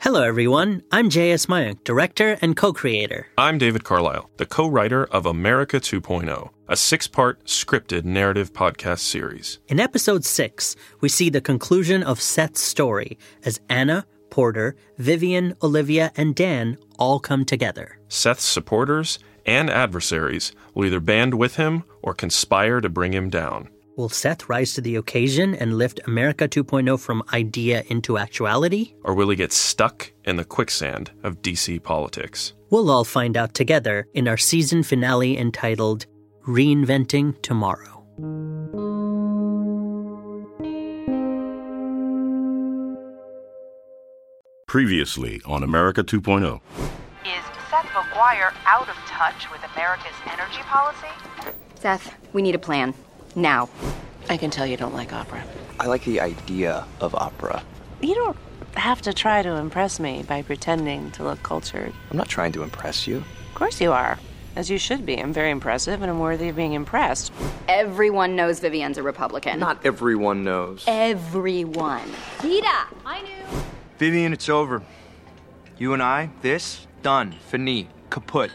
Hello, everyone. I'm J.S. Mayank, director and co creator. I'm David Carlyle, the co writer of America 2.0, a six part scripted narrative podcast series. In episode six, we see the conclusion of Seth's story as Anna, Porter, Vivian, Olivia, and Dan all come together. Seth's supporters and adversaries will either band with him or conspire to bring him down. Will Seth rise to the occasion and lift America 2.0 from idea into actuality? Or will he get stuck in the quicksand of DC politics? We'll all find out together in our season finale entitled Reinventing Tomorrow. Previously on America 2.0. Is Seth McGuire out of touch with America's energy policy? Seth, we need a plan. Now. I can tell you don't like opera. I like the idea of opera. You don't have to try to impress me by pretending to look cultured. I'm not trying to impress you. Of course you are. As you should be. I'm very impressive and I'm worthy of being impressed. Everyone knows Vivian's a Republican. Not everyone knows. everyone. Rita, I knew. Vivian, it's over. You and I, this, done, fini, kaput.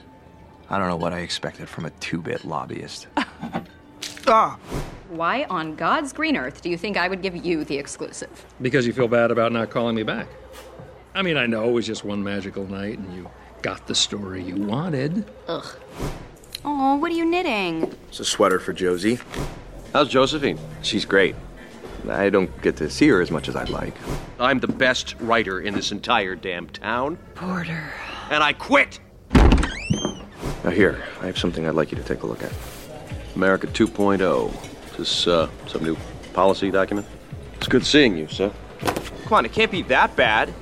I don't know what I expected from a two bit lobbyist. Ah! Why on God's green earth do you think I would give you the exclusive? Because you feel bad about not calling me back. I mean, I know it was just one magical night and you got the story you wanted. Ugh. Oh, what are you knitting? It's a sweater for Josie. How's Josephine? She's great. I don't get to see her as much as I'd like. I'm the best writer in this entire damn town. Porter. And I quit! Now, here, I have something I'd like you to take a look at. America 2.0. Is this, uh, some new policy document? It's good seeing you, sir. Come on, it can't be that bad.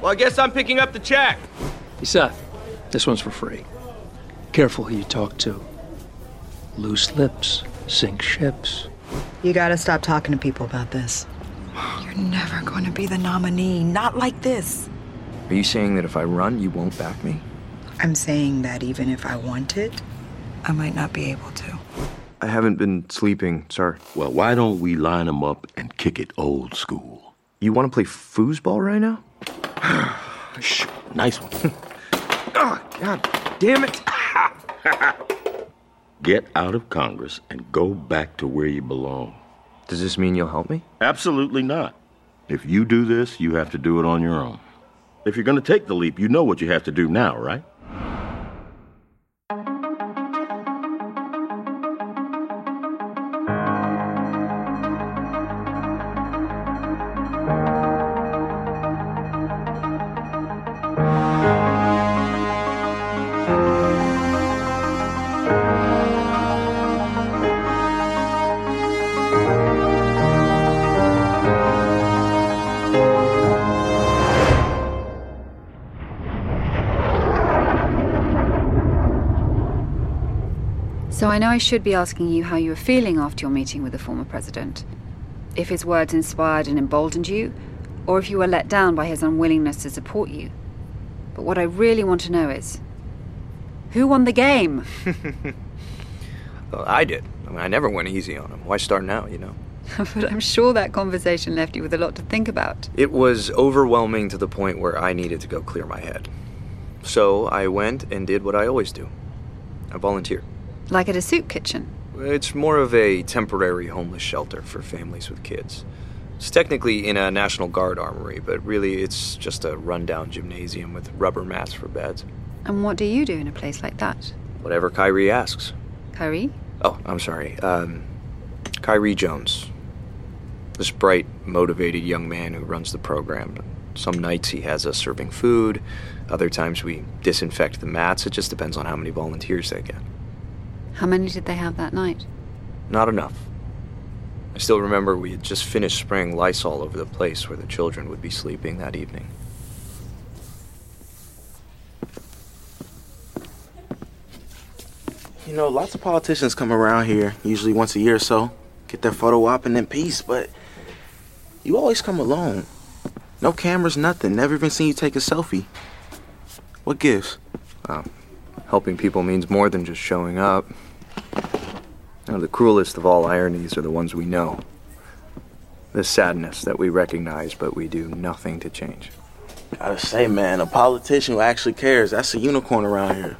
Well, I guess I'm picking up the check. Hey, Seth, this one's for free. Careful who you talk to. Loose lips sink ships. You gotta stop talking to people about this. You're never going to be the nominee. Not like this. Are you saying that if I run, you won't back me? I'm saying that even if I wanted, I might not be able to. I haven't been sleeping, sir. Well, why don't we line them up and kick it old school? You want to play foosball right now? Shh, nice one. Oh, God damn it! Get out of Congress and go back to where you belong. Does this mean you'll help me? Absolutely not. If you do this, you have to do it on your own. If you're going to take the leap, you know what you have to do now, right? I know I should be asking you how you were feeling after your meeting with the former president. If his words inspired and emboldened you, or if you were let down by his unwillingness to support you. But what I really want to know is who won the game? Well, I did. I mean, I never went easy on him. Why start now, you know? but I'm sure that conversation left you with a lot to think about. It was overwhelming to the point where I needed to go clear my head. So I went and did what I always do I volunteered. Like at a soup kitchen. It's more of a temporary homeless shelter for families with kids. It's technically in a National Guard armory, but really it's just a rundown gymnasium with rubber mats for beds. And what do you do in a place like that? Whatever Kyrie asks. Kyrie? Oh, I'm sorry. Um, Kyrie Jones. This bright, motivated young man who runs the program. Some nights he has us serving food, other times we disinfect the mats. It just depends on how many volunteers they get. How many did they have that night? Not enough. I still remember we had just finished spraying Lysol over the place where the children would be sleeping that evening. You know, lots of politicians come around here, usually once a year or so, get their photo op and then peace, but you always come alone. No cameras, nothing. Never even seen you take a selfie. What gives? Um, helping people means more than just showing up. Now, the cruelest of all ironies are the ones we know. The sadness that we recognize, but we do nothing to change. Gotta say, man, a politician who actually cares, that's a unicorn around here.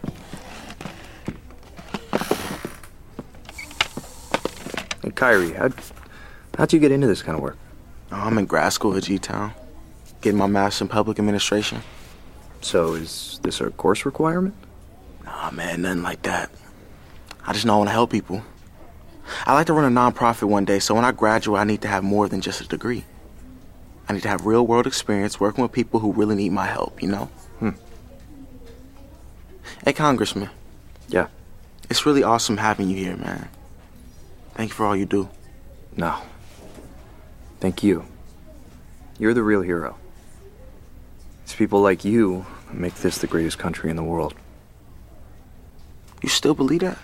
Hey, Kyrie, how'd, how'd you get into this kind of work? Oh, I'm in grad school at G-Town, getting my master's in public administration. So, is this a course requirement? Nah, man, nothing like that. I just know I want to help people. I like to run a nonprofit one day, so when I graduate, I need to have more than just a degree. I need to have real world experience working with people who really need my help, you know? Hmm. Hey, Congressman. Yeah. It's really awesome having you here, man. Thank you for all you do. No. Thank you. You're the real hero. It's people like you that make this the greatest country in the world. You still believe that?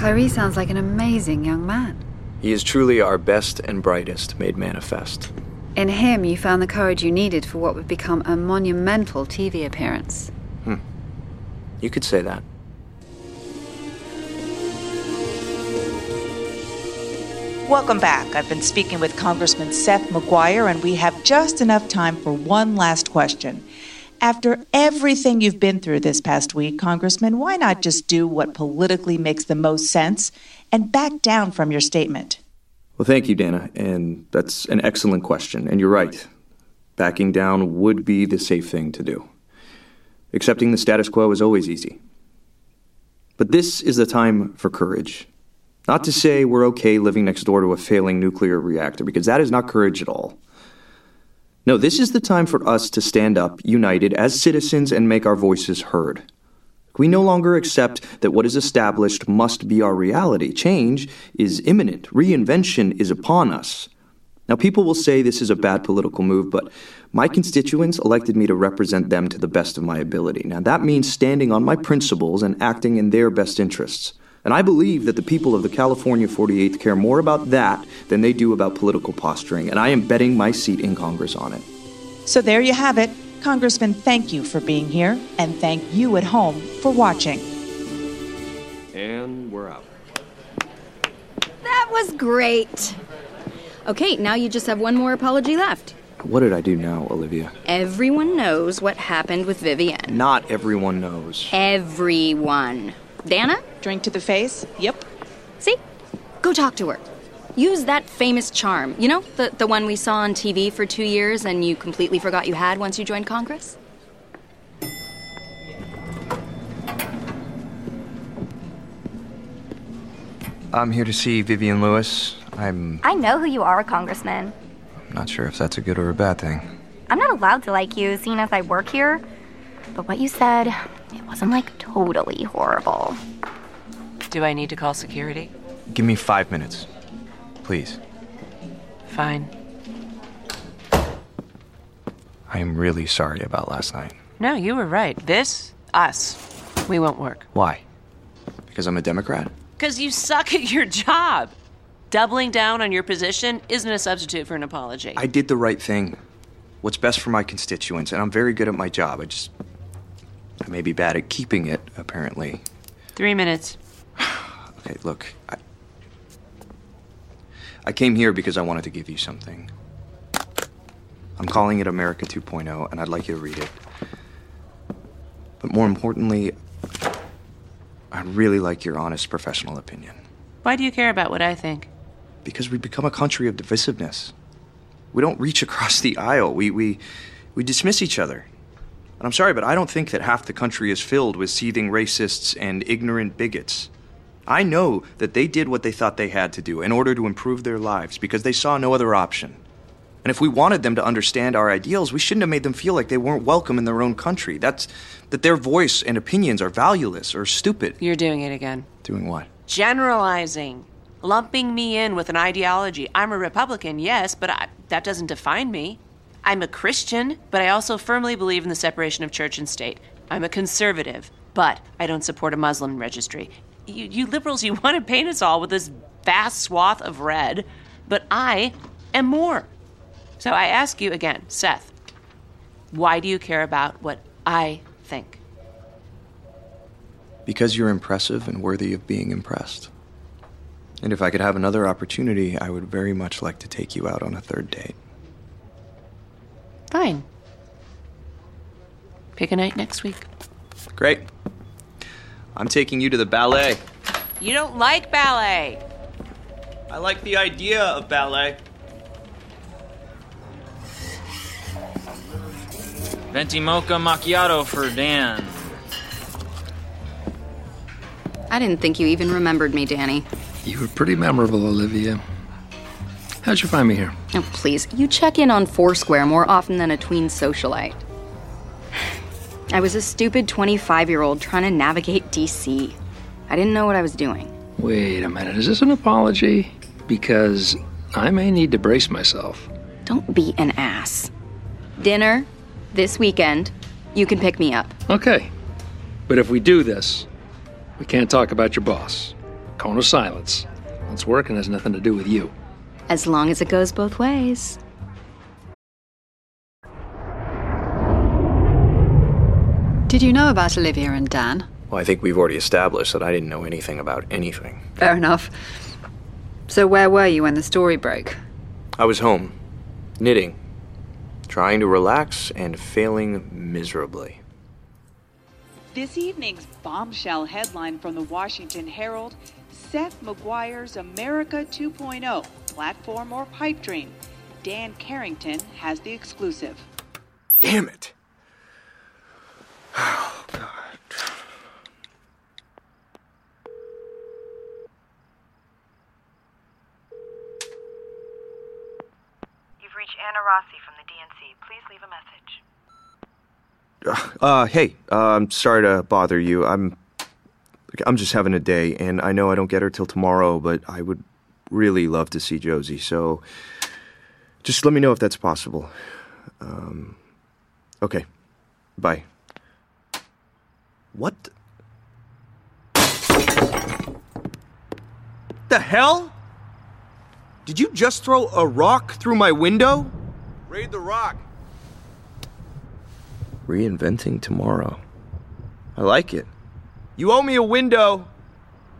Kyrie sounds like an amazing young man. He is truly our best and brightest made manifest. In him, you found the courage you needed for what would become a monumental TV appearance. Hmm. You could say that. Welcome back. I've been speaking with Congressman Seth McGuire, and we have just enough time for one last question. After everything you've been through this past week, Congressman, why not just do what politically makes the most sense and back down from your statement? Well, thank you, Dana. And that's an excellent question. And you're right. Backing down would be the safe thing to do. Accepting the status quo is always easy. But this is the time for courage. Not to say we're okay living next door to a failing nuclear reactor, because that is not courage at all. No, this is the time for us to stand up, united as citizens, and make our voices heard. We no longer accept that what is established must be our reality. Change is imminent, reinvention is upon us. Now, people will say this is a bad political move, but my constituents elected me to represent them to the best of my ability. Now, that means standing on my principles and acting in their best interests. And I believe that the people of the California 48th care more about that than they do about political posturing, and I am betting my seat in Congress on it. So there you have it. Congressman, thank you for being here, and thank you at home for watching. And we're out. That was great. Okay, now you just have one more apology left. What did I do now, Olivia? Everyone knows what happened with Vivian. Not everyone knows. Everyone. Dana? Drink to the face? Yep. See? Go talk to her. Use that famous charm. You know, the, the one we saw on TV for two years and you completely forgot you had once you joined Congress? I'm here to see Vivian Lewis. I'm I know who you are, Congressman. I'm not sure if that's a good or a bad thing. I'm not allowed to like you, seeing as I work here. But what you said, it wasn't like totally horrible. Do I need to call security? Give me five minutes. Please. Fine. I am really sorry about last night. No, you were right. This, us, we won't work. Why? Because I'm a Democrat? Because you suck at your job. Doubling down on your position isn't a substitute for an apology. I did the right thing. What's best for my constituents, and I'm very good at my job. I just. I may be bad at keeping it, apparently. Three minutes. Okay, look. I, I came here because I wanted to give you something. I'm calling it America 2.0, and I'd like you to read it. But more importantly, I'd really like your honest professional opinion. Why do you care about what I think? Because we become a country of divisiveness. We don't reach across the aisle. We, we, we dismiss each other. And I'm sorry, but I don't think that half the country is filled with seething racists and ignorant bigots. I know that they did what they thought they had to do in order to improve their lives because they saw no other option. And if we wanted them to understand our ideals, we shouldn't have made them feel like they weren't welcome in their own country. That's that their voice and opinions are valueless or stupid. You're doing it again. Doing what? Generalizing. Lumping me in with an ideology. I'm a Republican, yes, but I, that doesn't define me. I'm a Christian, but I also firmly believe in the separation of church and state. I'm a conservative, but I don't support a Muslim registry. You, you liberals, you want to paint us all with this vast swath of red, but I am more. So I ask you again, Seth, why do you care about what I think? Because you're impressive and worthy of being impressed. And if I could have another opportunity, I would very much like to take you out on a third date. Fine. Pick a night next week. Great. I'm taking you to the ballet. You don't like ballet. I like the idea of ballet. Venti mocha macchiato for Dan. I didn't think you even remembered me, Danny. You were pretty memorable, Olivia. How'd you find me here? Oh, please. You check in on Foursquare more often than a tween socialite. I was a stupid 25 year old trying to navigate DC. I didn't know what I was doing. Wait a minute, is this an apology? Because I may need to brace myself. Don't be an ass. Dinner this weekend. You can pick me up. Okay. But if we do this, we can't talk about your boss. Cone of silence. It's work and has nothing to do with you. As long as it goes both ways. Did you know about Olivia and Dan? Well, I think we've already established that I didn't know anything about anything. Fair enough. So, where were you when the story broke? I was home, knitting, trying to relax, and failing miserably. This evening's bombshell headline from the Washington Herald Seth McGuire's America 2.0 platform or pipe dream. Dan Carrington has the exclusive. Damn it! Oh, God. You've reached Anna Rossi from the DNC. Please leave a message. Uh, hey, uh, I'm sorry to bother you. I'm, I'm just having a day, and I know I don't get her till tomorrow, but I would really love to see Josie. So, just let me know if that's possible. Um, okay, bye. What? The hell? Did you just throw a rock through my window? Read the rock. Reinventing tomorrow. I like it. You owe me a window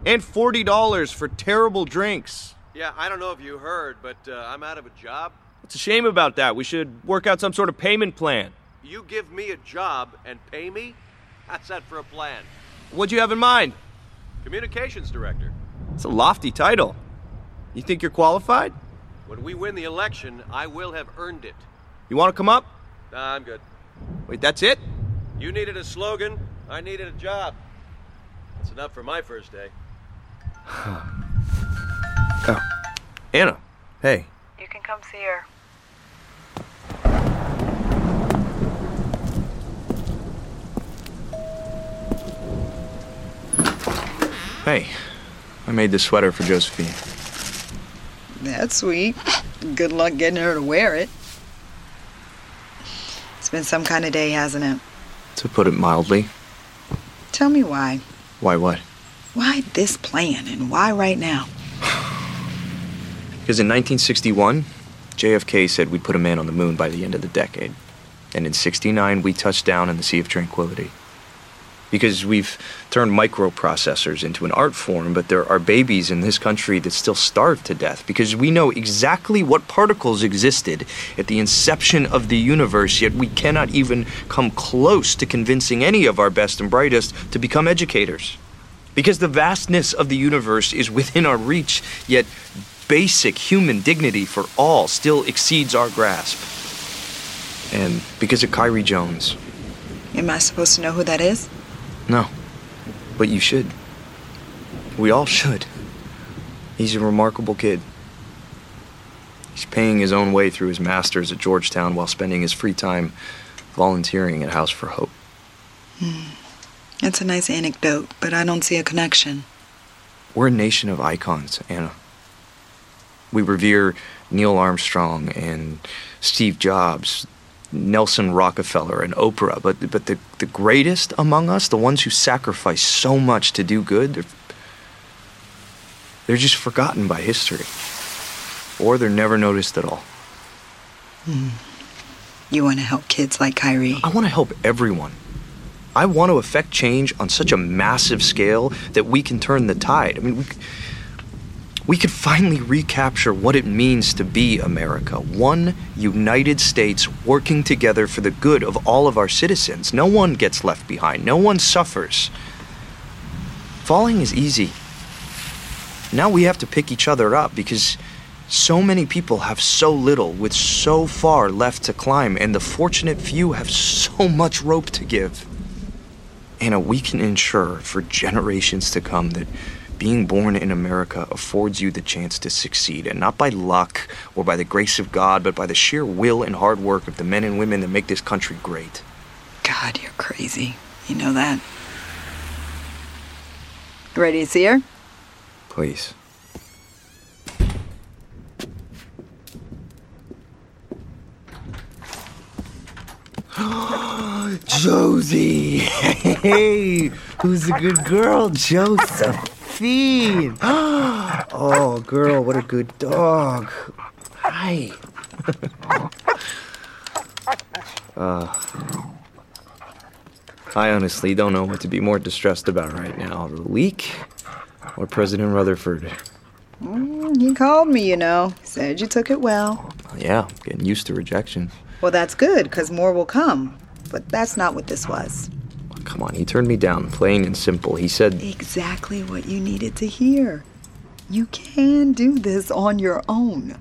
and $40 for terrible drinks. Yeah, I don't know if you heard, but uh, I'm out of a job. It's a shame about that? We should work out some sort of payment plan. You give me a job and pay me? How's that for a plan? What'd you have in mind? Communications director. It's a lofty title. You think you're qualified? When we win the election, I will have earned it. You want to come up? Nah, I'm good. Wait, that's it? You needed a slogan, I needed a job. That's enough for my first day. oh. Anna, hey. You can come see her. Hey, I made this sweater for Josephine. That's sweet. Good luck getting her to wear it. It's been some kind of day, hasn't it? To put it mildly. Tell me why. Why what? Why this plan and why right now? Because in 1961, JFK said we'd put a man on the moon by the end of the decade. And in 69, we touched down in the Sea of Tranquility. Because we've turned microprocessors into an art form, but there are babies in this country that still starve to death because we know exactly what particles existed at the inception of the universe, yet we cannot even come close to convincing any of our best and brightest to become educators. Because the vastness of the universe is within our reach, yet basic human dignity for all still exceeds our grasp. And because of Kyrie Jones. Am I supposed to know who that is? No. But you should. We all should. He's a remarkable kid. He's paying his own way through his master's at Georgetown while spending his free time volunteering at House for Hope. Hmm. That's a nice anecdote, but I don't see a connection. We're a nation of icons, Anna. We revere Neil Armstrong and Steve Jobs, Nelson Rockefeller and Oprah, but but the, the greatest among us, the ones who sacrifice so much to do good, they're, they're just forgotten by history. Or they're never noticed at all. Hmm. You want to help kids like Kyrie? I want to help everyone. I want to affect change on such a massive scale that we can turn the tide. I mean, we, we could finally recapture what it means to be America. One United States working together for the good of all of our citizens. No one gets left behind, no one suffers. Falling is easy. Now we have to pick each other up because so many people have so little with so far left to climb, and the fortunate few have so much rope to give. Anna, we can ensure for generations to come that being born in America affords you the chance to succeed, and not by luck or by the grace of God, but by the sheer will and hard work of the men and women that make this country great. God, you're crazy. You know that. Ready to see her? Please. Josie! Hey, who's a good girl? Josephine! Oh, girl, what a good dog. Hi. Uh, I honestly don't know what to be more distressed about right now the leak or President Rutherford. Mm, he called me, you know. Said you took it well. Yeah, getting used to rejection. Well, that's good, because more will come. But that's not what this was. Come on, he turned me down, plain and simple. He said, Exactly what you needed to hear. You can do this on your own.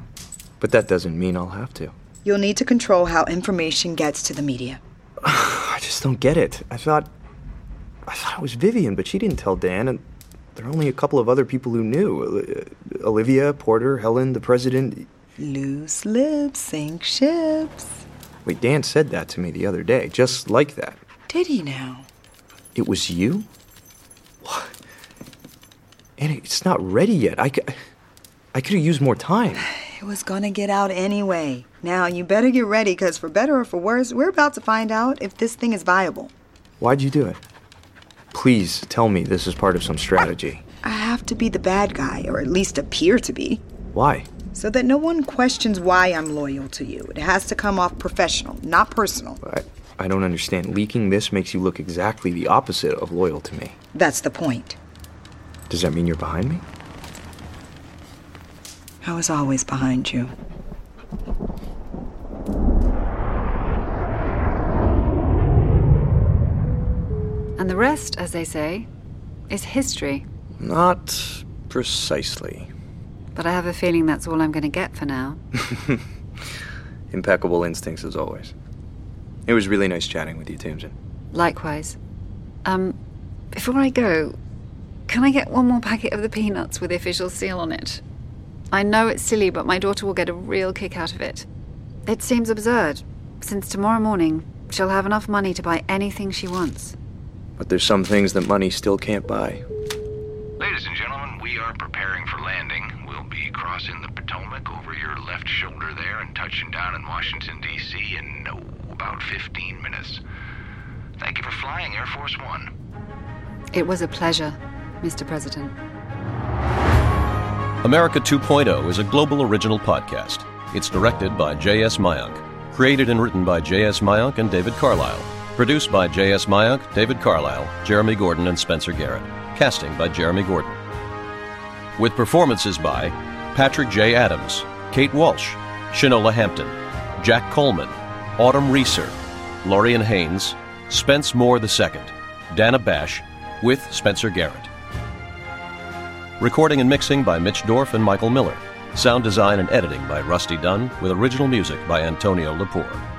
but that doesn't mean I'll have to. You'll need to control how information gets to the media. I just don't get it. I thought. I thought it was Vivian, but she didn't tell Dan, and there are only a couple of other people who knew Uh, Olivia, Porter, Helen, the president. Loose lips sink ships. Wait, Dan said that to me the other day, just like that. Did he now? It was you? What? And it's not ready yet. I could have used more time. It was gonna get out anyway. Now, you better get ready, because for better or for worse, we're about to find out if this thing is viable. Why'd you do it? Please tell me this is part of some strategy. I have to be the bad guy, or at least appear to be, Why? so that no one questions why I'm loyal to you. It has to come off professional, not personal. I, I don't understand. Leaking this makes you look exactly the opposite of loyal to me. That's the point. Does that mean you're behind me? I was always behind you. And the rest, as they say, is history. Not precisely. But I have a feeling that's all I'm going to get for now. Impeccable instincts as always. It was really nice chatting with you, Tamsin. Likewise. Um, before I go, can I get one more packet of the peanuts with the official seal on it? I know it's silly, but my daughter will get a real kick out of it. It seems absurd, since tomorrow morning she'll have enough money to buy anything she wants. But there's some things that money still can't buy. Ladies and gentlemen, we are preparing for landing. We'll be crossing the Potomac over your left shoulder there and touching down in Washington, D.C. in oh, about 15 minutes. Thank you for flying Air Force One. It was a pleasure, Mr. President. America 2.0 is a global original podcast. It's directed by J.S. Mayank, created and written by J.S. Mayank and David Carlyle, produced by J.S. Mayank, David Carlyle, Jeremy Gordon, and Spencer Garrett, casting by Jeremy Gordon. With performances by Patrick J. Adams, Kate Walsh, Shanola Hampton, Jack Coleman, Autumn Reeser, Lorien Haynes, Spence Moore II, Dana Bash, with Spencer Garrett. Recording and mixing by Mitch Dorff and Michael Miller. Sound design and editing by Rusty Dunn, with original music by Antonio Lepore.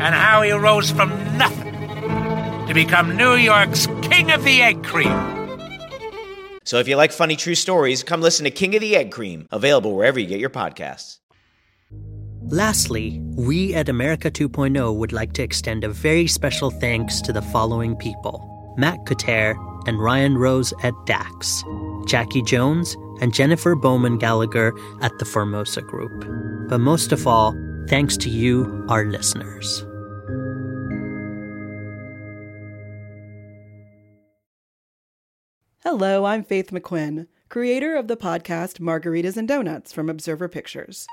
and how he rose from nothing to become New York's King of the Egg Cream. So if you like funny true stories, come listen to King of the Egg Cream, available wherever you get your podcasts. Lastly, we at America 2.0 would like to extend a very special thanks to the following people Matt Cotter and Ryan Rose at Dax, Jackie Jones and Jennifer Bowman Gallagher at the Formosa Group. But most of all, thanks to you, our listeners. Hello, I'm Faith McQuinn, creator of the podcast Margaritas and Donuts from Observer Pictures.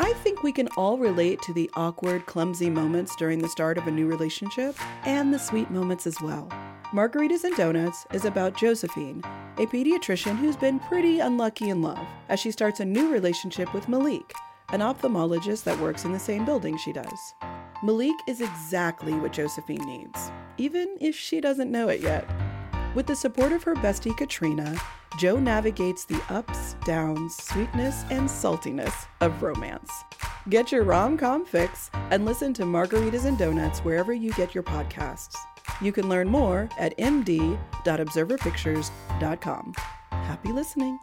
I think we can all relate to the awkward, clumsy moments during the start of a new relationship and the sweet moments as well. Margaritas and Donuts is about Josephine, a pediatrician who's been pretty unlucky in love as she starts a new relationship with Malik, an ophthalmologist that works in the same building she does. Malik is exactly what Josephine needs, even if she doesn't know it yet. With the support of her bestie Katrina, Joe navigates the ups, downs, sweetness, and saltiness of romance. Get your rom com fix and listen to Margaritas and Donuts wherever you get your podcasts. You can learn more at md.observerpictures.com. Happy listening.